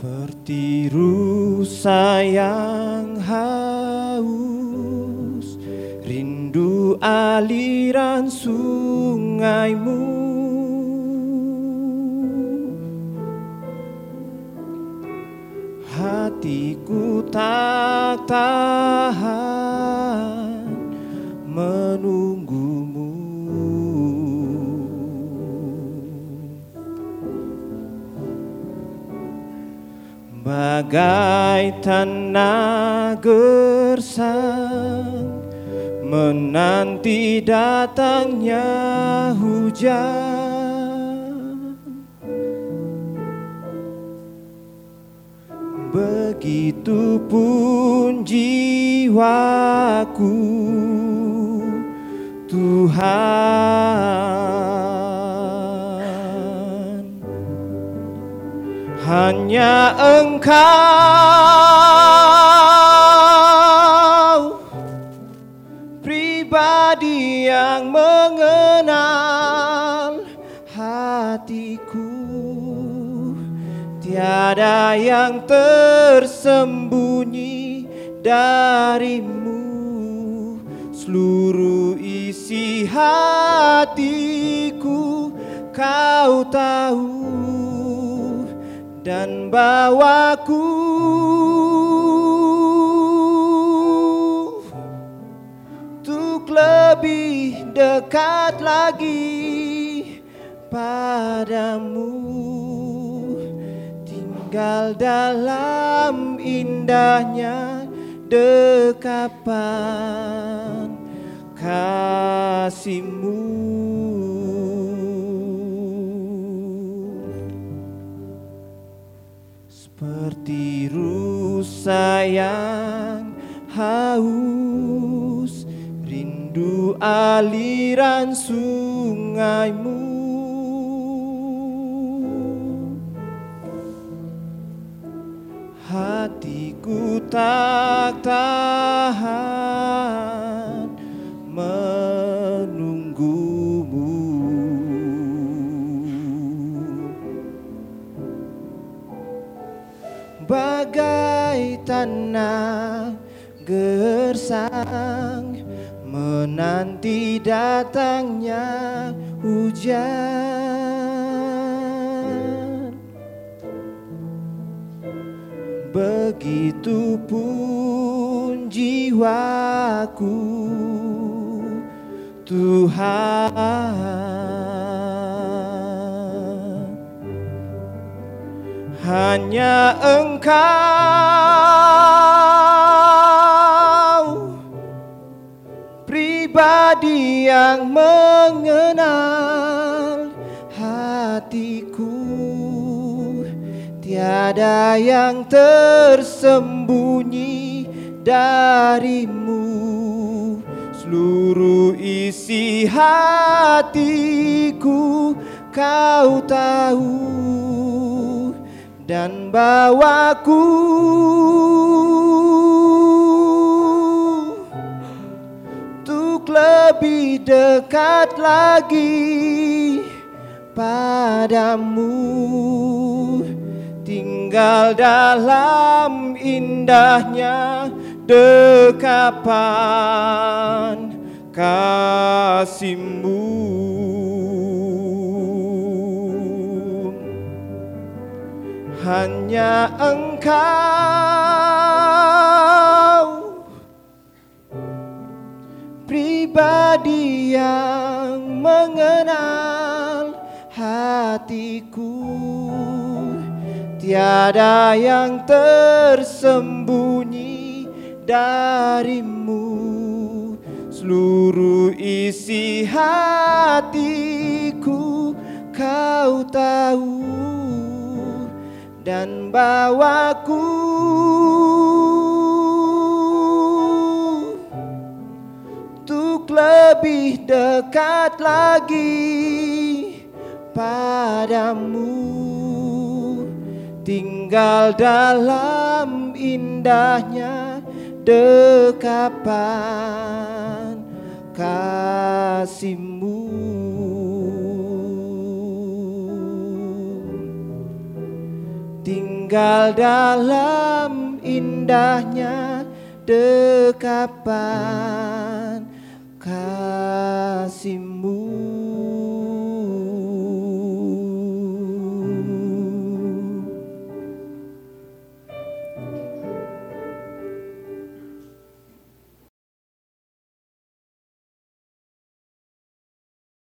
Seperti rusa yang haus Rindu aliran sungaimu. Hatiku tak tahan menunggumu Bagai tanah gersang Menanti datangnya hujan. Begitupun jiwaku Tuhan Hanya Engkau Pribadi yang mengenal hatiku. Tiada yang tersembunyi darimu. Seluruh isi hatiku kau tahu Dan bawaku. Untuk lebih dekat lagi padamu. Tinggal dalam indahnya dekapan kasihmu Seperti rusa yang haus. Rindu aliran sungaimu. Hatiku tak tahan tanah gersang Menanti datangnya hujan. Begitupun jiwaku Tuhan. Hanya Engkau Pribadi yang mengenal hatiku. Tiada yang tersembunyi darimu. Seluruh isi hatiku kau tahu. Dan bawaku lebih dekat lagi padamu. Tinggal dalam indahnya dekapan kasihmu. Hanya engkau Pribadi yang mengenal hatiku. Tiada yang tersembunyi darimu. Seluruh isi hatiku kau tahu. Dan bawaku lebih dekat lagi padamu. Tinggal dalam indahnya dekapan kasihmu. Tinggal dalam indahnya dekapan casi